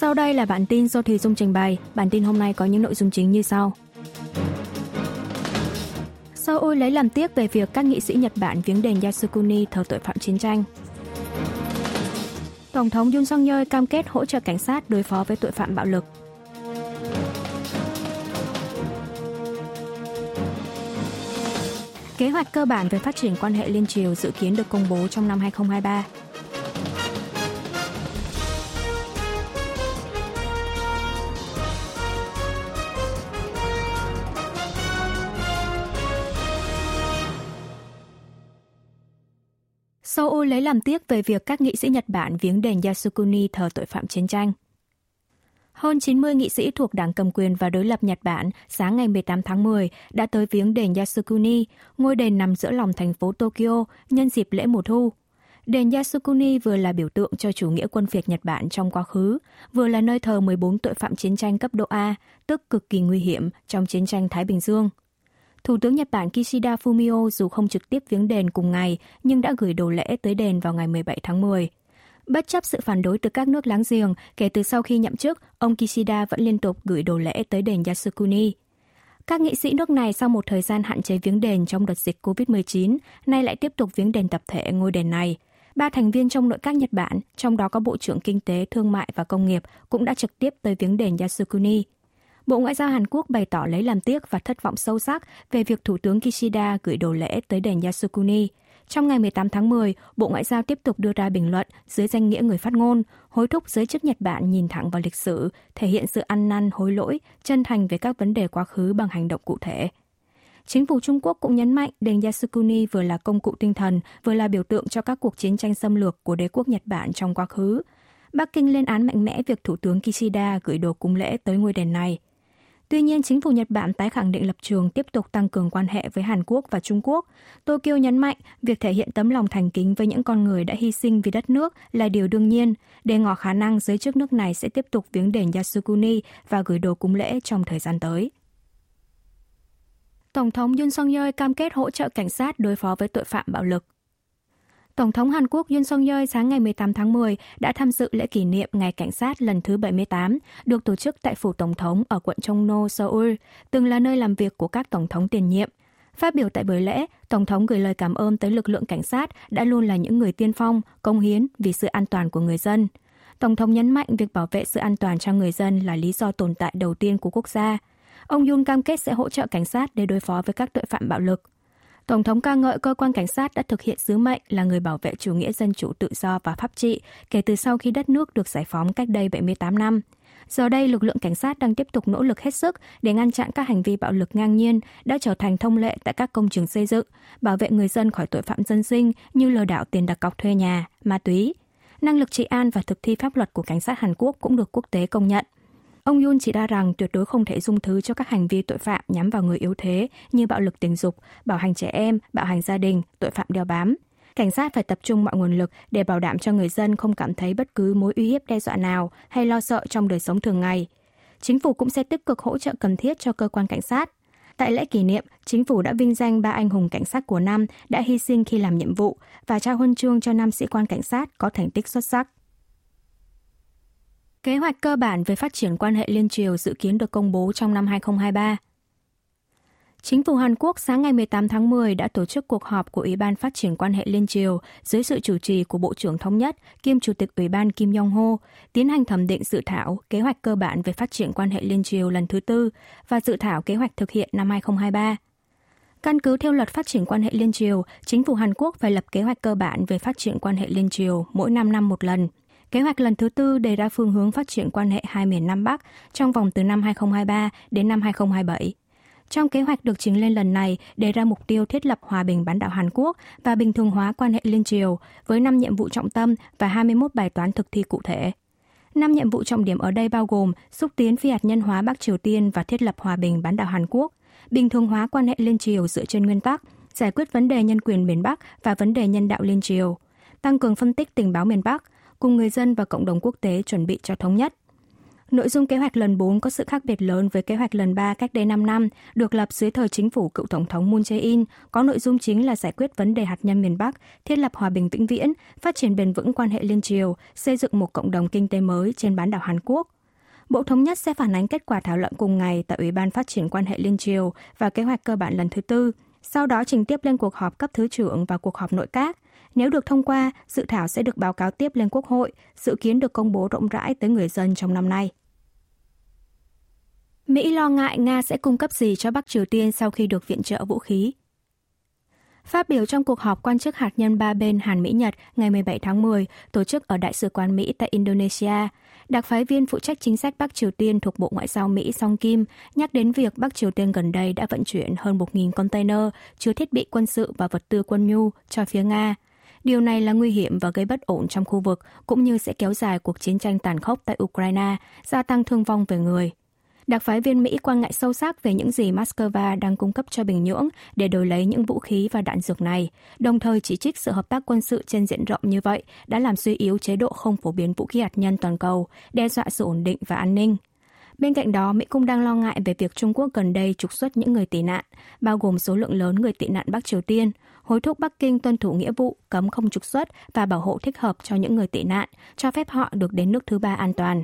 Sau đây là bản tin do Thùy Dung trình bày. Bản tin hôm nay có những nội dung chính như sau. Seoul lấy làm tiếc về việc các nghị sĩ Nhật Bản viếng đền Yasukuni thờ tội phạm chiến tranh. Tổng thống Yoon song yeol cam kết hỗ trợ cảnh sát đối phó với tội phạm bạo lực. Kế hoạch cơ bản về phát triển quan hệ liên triều dự kiến được công bố trong năm 2023. Seoul lấy làm tiếc về việc các nghị sĩ Nhật Bản viếng đền Yasukuni thờ tội phạm chiến tranh. Hơn 90 nghị sĩ thuộc đảng cầm quyền và đối lập Nhật Bản sáng ngày 18 tháng 10 đã tới viếng đền Yasukuni, ngôi đền nằm giữa lòng thành phố Tokyo nhân dịp lễ mùa thu. Đền Yasukuni vừa là biểu tượng cho chủ nghĩa quân phiệt Nhật Bản trong quá khứ, vừa là nơi thờ 14 tội phạm chiến tranh cấp độ A, tức cực kỳ nguy hiểm trong chiến tranh Thái Bình Dương. Thủ tướng Nhật Bản Kishida Fumio dù không trực tiếp viếng đền cùng ngày nhưng đã gửi đồ lễ tới đền vào ngày 17 tháng 10. Bất chấp sự phản đối từ các nước láng giềng, kể từ sau khi nhậm chức, ông Kishida vẫn liên tục gửi đồ lễ tới đền Yasukuni. Các nghị sĩ nước này sau một thời gian hạn chế viếng đền trong đợt dịch COVID-19, nay lại tiếp tục viếng đền tập thể ngôi đền này. Ba thành viên trong nội các Nhật Bản, trong đó có Bộ trưởng Kinh tế, Thương mại và Công nghiệp, cũng đã trực tiếp tới viếng đền Yasukuni. Bộ Ngoại giao Hàn Quốc bày tỏ lấy làm tiếc và thất vọng sâu sắc về việc Thủ tướng Kishida gửi đồ lễ tới đền Yasukuni. Trong ngày 18 tháng 10, Bộ Ngoại giao tiếp tục đưa ra bình luận dưới danh nghĩa người phát ngôn, hối thúc giới chức Nhật Bản nhìn thẳng vào lịch sử, thể hiện sự ăn năn hối lỗi, chân thành về các vấn đề quá khứ bằng hành động cụ thể. Chính phủ Trung Quốc cũng nhấn mạnh đền Yasukuni vừa là công cụ tinh thần, vừa là biểu tượng cho các cuộc chiến tranh xâm lược của đế quốc Nhật Bản trong quá khứ. Bắc Kinh lên án mạnh mẽ việc Thủ tướng Kishida gửi đồ cúng lễ tới ngôi đền này. Tuy nhiên, chính phủ Nhật Bản tái khẳng định lập trường tiếp tục tăng cường quan hệ với Hàn Quốc và Trung Quốc. Tokyo nhấn mạnh việc thể hiện tấm lòng thành kính với những con người đã hy sinh vì đất nước là điều đương nhiên, để ngỏ khả năng giới chức nước này sẽ tiếp tục viếng đền Yasukuni và gửi đồ cúng lễ trong thời gian tới. Tổng thống Yoon song yeol cam kết hỗ trợ cảnh sát đối phó với tội phạm bạo lực. Tổng thống Hàn Quốc Yoon song yeol sáng ngày 18 tháng 10 đã tham dự lễ kỷ niệm Ngày Cảnh sát lần thứ 78, được tổ chức tại Phủ Tổng thống ở quận Chongno, Seoul, từng là nơi làm việc của các Tổng thống tiền nhiệm. Phát biểu tại buổi lễ, Tổng thống gửi lời cảm ơn tới lực lượng cảnh sát đã luôn là những người tiên phong, công hiến vì sự an toàn của người dân. Tổng thống nhấn mạnh việc bảo vệ sự an toàn cho người dân là lý do tồn tại đầu tiên của quốc gia. Ông Yoon cam kết sẽ hỗ trợ cảnh sát để đối phó với các tội phạm bạo lực. Tổng thống ca ngợi cơ quan cảnh sát đã thực hiện sứ mệnh là người bảo vệ chủ nghĩa dân chủ tự do và pháp trị kể từ sau khi đất nước được giải phóng cách đây 78 năm. Giờ đây, lực lượng cảnh sát đang tiếp tục nỗ lực hết sức để ngăn chặn các hành vi bạo lực ngang nhiên đã trở thành thông lệ tại các công trường xây dựng, bảo vệ người dân khỏi tội phạm dân sinh như lừa đảo tiền đặt cọc thuê nhà, ma túy. Năng lực trị an và thực thi pháp luật của cảnh sát Hàn Quốc cũng được quốc tế công nhận. Ông Yun chỉ ra rằng tuyệt đối không thể dung thứ cho các hành vi tội phạm nhắm vào người yếu thế như bạo lực tình dục, bạo hành trẻ em, bạo hành gia đình, tội phạm đeo bám. Cảnh sát phải tập trung mọi nguồn lực để bảo đảm cho người dân không cảm thấy bất cứ mối uy hiếp đe dọa nào hay lo sợ trong đời sống thường ngày. Chính phủ cũng sẽ tích cực hỗ trợ cần thiết cho cơ quan cảnh sát. Tại lễ kỷ niệm, chính phủ đã vinh danh ba anh hùng cảnh sát của năm đã hy sinh khi làm nhiệm vụ và trao huân chương cho năm sĩ quan cảnh sát có thành tích xuất sắc. Kế hoạch cơ bản về phát triển quan hệ liên triều dự kiến được công bố trong năm 2023. Chính phủ Hàn Quốc sáng ngày 18 tháng 10 đã tổ chức cuộc họp của Ủy ban Phát triển quan hệ liên triều dưới sự chủ trì của Bộ trưởng Thống nhất kiêm Chủ tịch Ủy ban Kim Yong-ho, tiến hành thẩm định dự thảo kế hoạch cơ bản về phát triển quan hệ liên triều lần thứ tư và dự thảo kế hoạch thực hiện năm 2023. Căn cứ theo luật phát triển quan hệ liên triều, chính phủ Hàn Quốc phải lập kế hoạch cơ bản về phát triển quan hệ liên triều mỗi 5 năm một lần – Kế hoạch lần thứ tư đề ra phương hướng phát triển quan hệ hai miền Nam Bắc trong vòng từ năm 2023 đến năm 2027. Trong kế hoạch được trình lên lần này, đề ra mục tiêu thiết lập hòa bình bán đảo Hàn Quốc và bình thường hóa quan hệ liên triều với 5 nhiệm vụ trọng tâm và 21 bài toán thực thi cụ thể. Năm nhiệm vụ trọng điểm ở đây bao gồm xúc tiến phi hạt nhân hóa Bắc Triều Tiên và thiết lập hòa bình bán đảo Hàn Quốc, bình thường hóa quan hệ liên triều dựa trên nguyên tắc, giải quyết vấn đề nhân quyền miền Bắc và vấn đề nhân đạo liên triều, tăng cường phân tích tình báo miền Bắc, cùng người dân và cộng đồng quốc tế chuẩn bị cho thống nhất. Nội dung kế hoạch lần 4 có sự khác biệt lớn với kế hoạch lần 3 cách đây 5 năm, được lập dưới thời chính phủ cựu Tổng thống Moon Jae-in, có nội dung chính là giải quyết vấn đề hạt nhân miền Bắc, thiết lập hòa bình vĩnh viễn, phát triển bền vững quan hệ liên triều, xây dựng một cộng đồng kinh tế mới trên bán đảo Hàn Quốc. Bộ Thống nhất sẽ phản ánh kết quả thảo luận cùng ngày tại Ủy ban Phát triển quan hệ liên triều và kế hoạch cơ bản lần thứ tư, sau đó trình tiếp lên cuộc họp cấp thứ trưởng và cuộc họp nội các. Nếu được thông qua, dự thảo sẽ được báo cáo tiếp lên Quốc hội, dự kiến được công bố rộng rãi tới người dân trong năm nay. Mỹ lo ngại Nga sẽ cung cấp gì cho Bắc Triều Tiên sau khi được viện trợ vũ khí. Phát biểu trong cuộc họp quan chức hạt nhân ba bên Hàn Mỹ-Nhật ngày 17 tháng 10, tổ chức ở Đại sứ quán Mỹ tại Indonesia, đặc phái viên phụ trách chính sách Bắc Triều Tiên thuộc Bộ Ngoại giao Mỹ Song Kim nhắc đến việc Bắc Triều Tiên gần đây đã vận chuyển hơn 1.000 container chứa thiết bị quân sự và vật tư quân nhu cho phía Nga. Điều này là nguy hiểm và gây bất ổn trong khu vực, cũng như sẽ kéo dài cuộc chiến tranh tàn khốc tại Ukraine, gia tăng thương vong về người. Đặc phái viên Mỹ quan ngại sâu sắc về những gì Moscow đang cung cấp cho Bình Nhưỡng để đổi lấy những vũ khí và đạn dược này, đồng thời chỉ trích sự hợp tác quân sự trên diện rộng như vậy đã làm suy yếu chế độ không phổ biến vũ khí hạt nhân toàn cầu, đe dọa sự ổn định và an ninh. Bên cạnh đó, Mỹ cũng đang lo ngại về việc Trung Quốc gần đây trục xuất những người tị nạn, bao gồm số lượng lớn người tị nạn Bắc Triều Tiên, hối thúc Bắc Kinh tuân thủ nghĩa vụ cấm không trục xuất và bảo hộ thích hợp cho những người tị nạn, cho phép họ được đến nước thứ ba an toàn.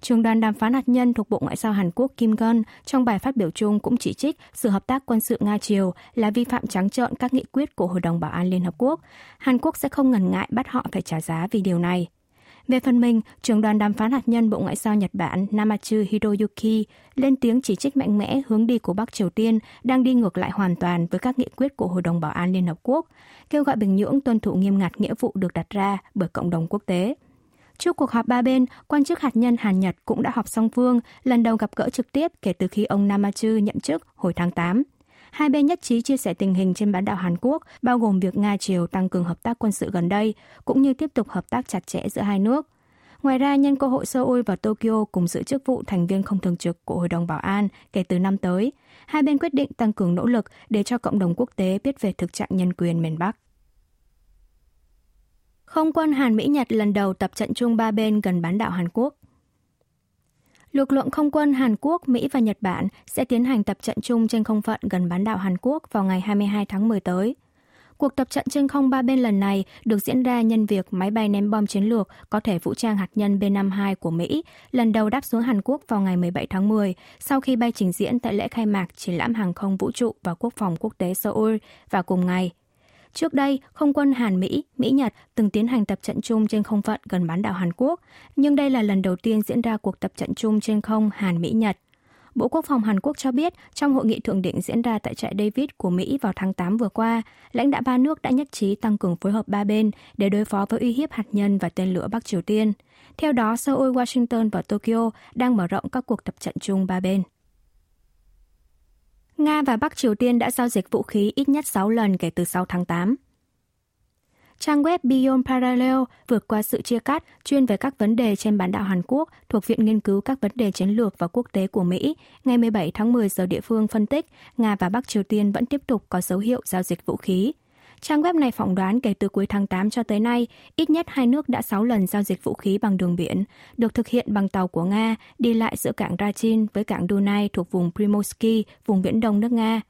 Trường đoàn đàm phán hạt nhân thuộc Bộ Ngoại giao Hàn Quốc Kim Gun trong bài phát biểu chung cũng chỉ trích sự hợp tác quân sự Nga-Triều là vi phạm trắng trợn các nghị quyết của Hội đồng Bảo an Liên Hợp Quốc. Hàn Quốc sẽ không ngần ngại bắt họ phải trả giá vì điều này. Về phần mình, trưởng đoàn đàm phán hạt nhân Bộ Ngoại giao Nhật Bản Namachu Hiroyuki lên tiếng chỉ trích mạnh mẽ hướng đi của Bắc Triều Tiên đang đi ngược lại hoàn toàn với các nghị quyết của Hội đồng Bảo an Liên Hợp Quốc, kêu gọi Bình Nhưỡng tuân thủ nghiêm ngặt nghĩa vụ được đặt ra bởi cộng đồng quốc tế. Trước cuộc họp ba bên, quan chức hạt nhân Hàn Nhật cũng đã họp song phương, lần đầu gặp gỡ trực tiếp kể từ khi ông Namachu nhậm chức hồi tháng 8. Hai bên nhất trí chia sẻ tình hình trên bán đảo Hàn Quốc, bao gồm việc Nga Triều tăng cường hợp tác quân sự gần đây, cũng như tiếp tục hợp tác chặt chẽ giữa hai nước. Ngoài ra, nhân cơ hội Seoul và Tokyo cùng giữ chức vụ thành viên không thường trực của Hội đồng Bảo an kể từ năm tới, hai bên quyết định tăng cường nỗ lực để cho cộng đồng quốc tế biết về thực trạng nhân quyền miền Bắc. Không quân Hàn Mỹ Nhật lần đầu tập trận chung ba bên gần bán đảo Hàn Quốc. Lực lượng không quân Hàn Quốc, Mỹ và Nhật Bản sẽ tiến hành tập trận chung trên không phận gần bán đảo Hàn Quốc vào ngày 22 tháng 10 tới. Cuộc tập trận trên không ba bên lần này được diễn ra nhân việc máy bay ném bom chiến lược có thể vũ trang hạt nhân B-52 của Mỹ lần đầu đáp xuống Hàn Quốc vào ngày 17 tháng 10 sau khi bay trình diễn tại lễ khai mạc triển lãm hàng không vũ trụ và quốc phòng quốc tế Seoul vào cùng ngày. Trước đây, không quân Hàn Mỹ, Mỹ Nhật từng tiến hành tập trận chung trên không phận gần bán đảo Hàn Quốc, nhưng đây là lần đầu tiên diễn ra cuộc tập trận chung trên không Hàn Mỹ Nhật. Bộ Quốc phòng Hàn Quốc cho biết trong hội nghị thượng đỉnh diễn ra tại trại David của Mỹ vào tháng 8 vừa qua, lãnh đạo ba nước đã nhất trí tăng cường phối hợp ba bên để đối phó với uy hiếp hạt nhân và tên lửa Bắc Triều Tiên. Theo đó, Seoul, Washington và Tokyo đang mở rộng các cuộc tập trận chung ba bên. Nga và Bắc Triều Tiên đã giao dịch vũ khí ít nhất 6 lần kể từ sau tháng 8. Trang web Beyond Parallel vượt qua sự chia cắt chuyên về các vấn đề trên bán đảo Hàn Quốc thuộc Viện Nghiên cứu các vấn đề chiến lược và quốc tế của Mỹ ngày 17 tháng 10 giờ địa phương phân tích, Nga và Bắc Triều Tiên vẫn tiếp tục có dấu hiệu giao dịch vũ khí. Trang web này phỏng đoán kể từ cuối tháng 8 cho tới nay, ít nhất hai nước đã 6 lần giao dịch vũ khí bằng đường biển, được thực hiện bằng tàu của Nga đi lại giữa cảng Rachin với cảng Dunai thuộc vùng Primorsky, vùng Viễn Đông nước Nga.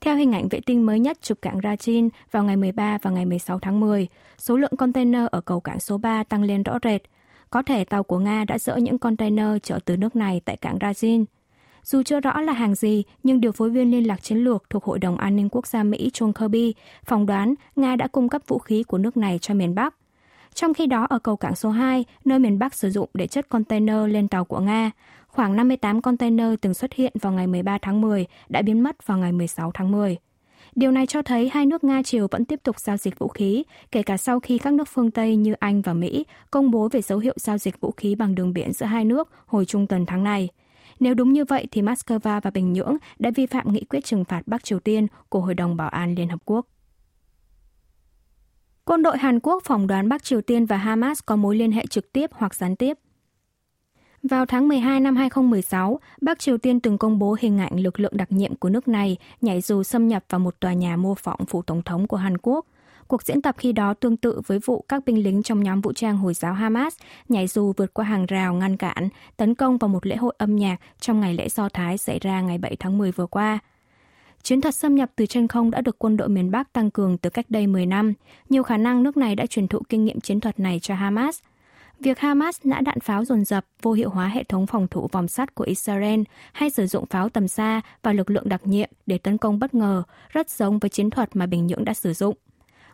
Theo hình ảnh vệ tinh mới nhất chụp cảng Rachin vào ngày 13 và ngày 16 tháng 10, số lượng container ở cầu cảng số 3 tăng lên rõ rệt. Có thể tàu của Nga đã dỡ những container chở từ nước này tại cảng Rachin. Dù chưa rõ là hàng gì, nhưng điều phối viên liên lạc chiến lược thuộc Hội đồng An ninh Quốc gia Mỹ John Kirby phỏng đoán Nga đã cung cấp vũ khí của nước này cho miền Bắc. Trong khi đó, ở cầu cảng số 2, nơi miền Bắc sử dụng để chất container lên tàu của Nga, khoảng 58 container từng xuất hiện vào ngày 13 tháng 10 đã biến mất vào ngày 16 tháng 10. Điều này cho thấy hai nước Nga Triều vẫn tiếp tục giao dịch vũ khí, kể cả sau khi các nước phương Tây như Anh và Mỹ công bố về dấu hiệu giao dịch vũ khí bằng đường biển giữa hai nước hồi trung tuần tháng này. Nếu đúng như vậy thì Moscow và Bình Nhưỡng đã vi phạm nghị quyết trừng phạt Bắc Triều Tiên của Hội đồng Bảo an Liên Hợp Quốc. Quân đội Hàn Quốc phỏng đoán Bắc Triều Tiên và Hamas có mối liên hệ trực tiếp hoặc gián tiếp. Vào tháng 12 năm 2016, Bắc Triều Tiên từng công bố hình ảnh lực lượng đặc nhiệm của nước này nhảy dù xâm nhập vào một tòa nhà mô phỏng phủ tổng thống của Hàn Quốc. Cuộc diễn tập khi đó tương tự với vụ các binh lính trong nhóm vũ trang Hồi giáo Hamas nhảy dù vượt qua hàng rào ngăn cản, tấn công vào một lễ hội âm nhạc trong ngày lễ Do Thái xảy ra ngày 7 tháng 10 vừa qua. Chiến thuật xâm nhập từ trên không đã được quân đội miền Bắc tăng cường từ cách đây 10 năm. Nhiều khả năng nước này đã truyền thụ kinh nghiệm chiến thuật này cho Hamas. Việc Hamas nã đạn pháo dồn dập, vô hiệu hóa hệ thống phòng thủ vòng sắt của Israel hay sử dụng pháo tầm xa và lực lượng đặc nhiệm để tấn công bất ngờ rất giống với chiến thuật mà Bình Nhưỡng đã sử dụng.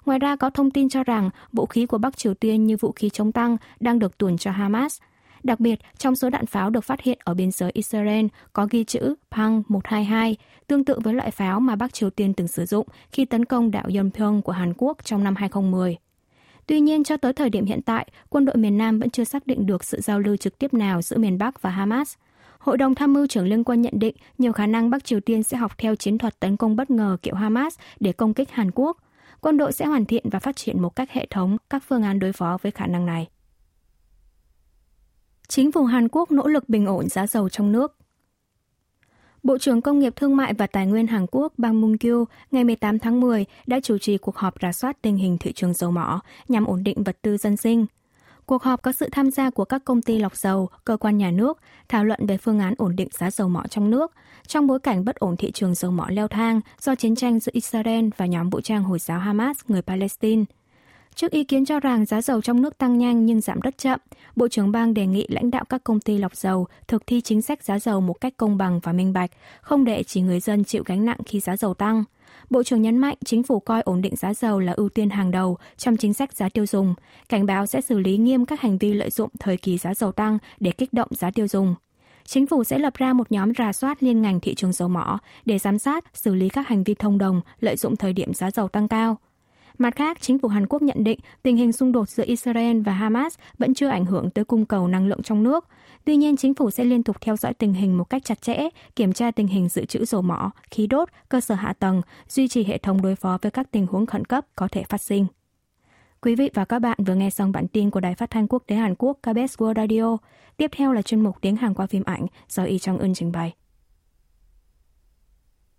Ngoài ra có thông tin cho rằng vũ khí của Bắc Triều Tiên như vũ khí chống tăng đang được tuồn cho Hamas. Đặc biệt, trong số đạn pháo được phát hiện ở biên giới Israel có ghi chữ Pang 122, tương tự với loại pháo mà Bắc Triều Tiên từng sử dụng khi tấn công đảo Yeonpyeong của Hàn Quốc trong năm 2010. Tuy nhiên, cho tới thời điểm hiện tại, quân đội miền Nam vẫn chưa xác định được sự giao lưu trực tiếp nào giữa miền Bắc và Hamas. Hội đồng tham mưu trưởng liên quân nhận định nhiều khả năng Bắc Triều Tiên sẽ học theo chiến thuật tấn công bất ngờ kiểu Hamas để công kích Hàn Quốc. Quân đội sẽ hoàn thiện và phát triển một cách hệ thống các phương án đối phó với khả năng này. Chính phủ Hàn Quốc nỗ lực bình ổn giá dầu trong nước. Bộ trưởng Công nghiệp Thương mại và Tài nguyên Hàn Quốc Bang Mung-kyu ngày 18 tháng 10 đã chủ trì cuộc họp rà soát tình hình thị trường dầu mỏ nhằm ổn định vật tư dân sinh. Cuộc họp có sự tham gia của các công ty lọc dầu, cơ quan nhà nước, thảo luận về phương án ổn định giá dầu mỏ trong nước, trong bối cảnh bất ổn thị trường dầu mỏ leo thang do chiến tranh giữa Israel và nhóm vũ trang Hồi giáo Hamas người Palestine – Trước ý kiến cho rằng giá dầu trong nước tăng nhanh nhưng giảm rất chậm, Bộ trưởng bang đề nghị lãnh đạo các công ty lọc dầu thực thi chính sách giá dầu một cách công bằng và minh bạch, không để chỉ người dân chịu gánh nặng khi giá dầu tăng. Bộ trưởng nhấn mạnh chính phủ coi ổn định giá dầu là ưu tiên hàng đầu trong chính sách giá tiêu dùng, cảnh báo sẽ xử lý nghiêm các hành vi lợi dụng thời kỳ giá dầu tăng để kích động giá tiêu dùng. Chính phủ sẽ lập ra một nhóm rà soát liên ngành thị trường dầu mỏ để giám sát, xử lý các hành vi thông đồng lợi dụng thời điểm giá dầu tăng cao. Mặt khác, chính phủ Hàn Quốc nhận định tình hình xung đột giữa Israel và Hamas vẫn chưa ảnh hưởng tới cung cầu năng lượng trong nước. Tuy nhiên, chính phủ sẽ liên tục theo dõi tình hình một cách chặt chẽ, kiểm tra tình hình dự trữ dầu mỏ, khí đốt, cơ sở hạ tầng, duy trì hệ thống đối phó với các tình huống khẩn cấp có thể phát sinh. Quý vị và các bạn vừa nghe xong bản tin của Đài Phát thanh Quốc tế Hàn Quốc KBS World Radio. Tiếp theo là chuyên mục tiếng Hàn qua phim ảnh do Y Trong Ưn trình bày.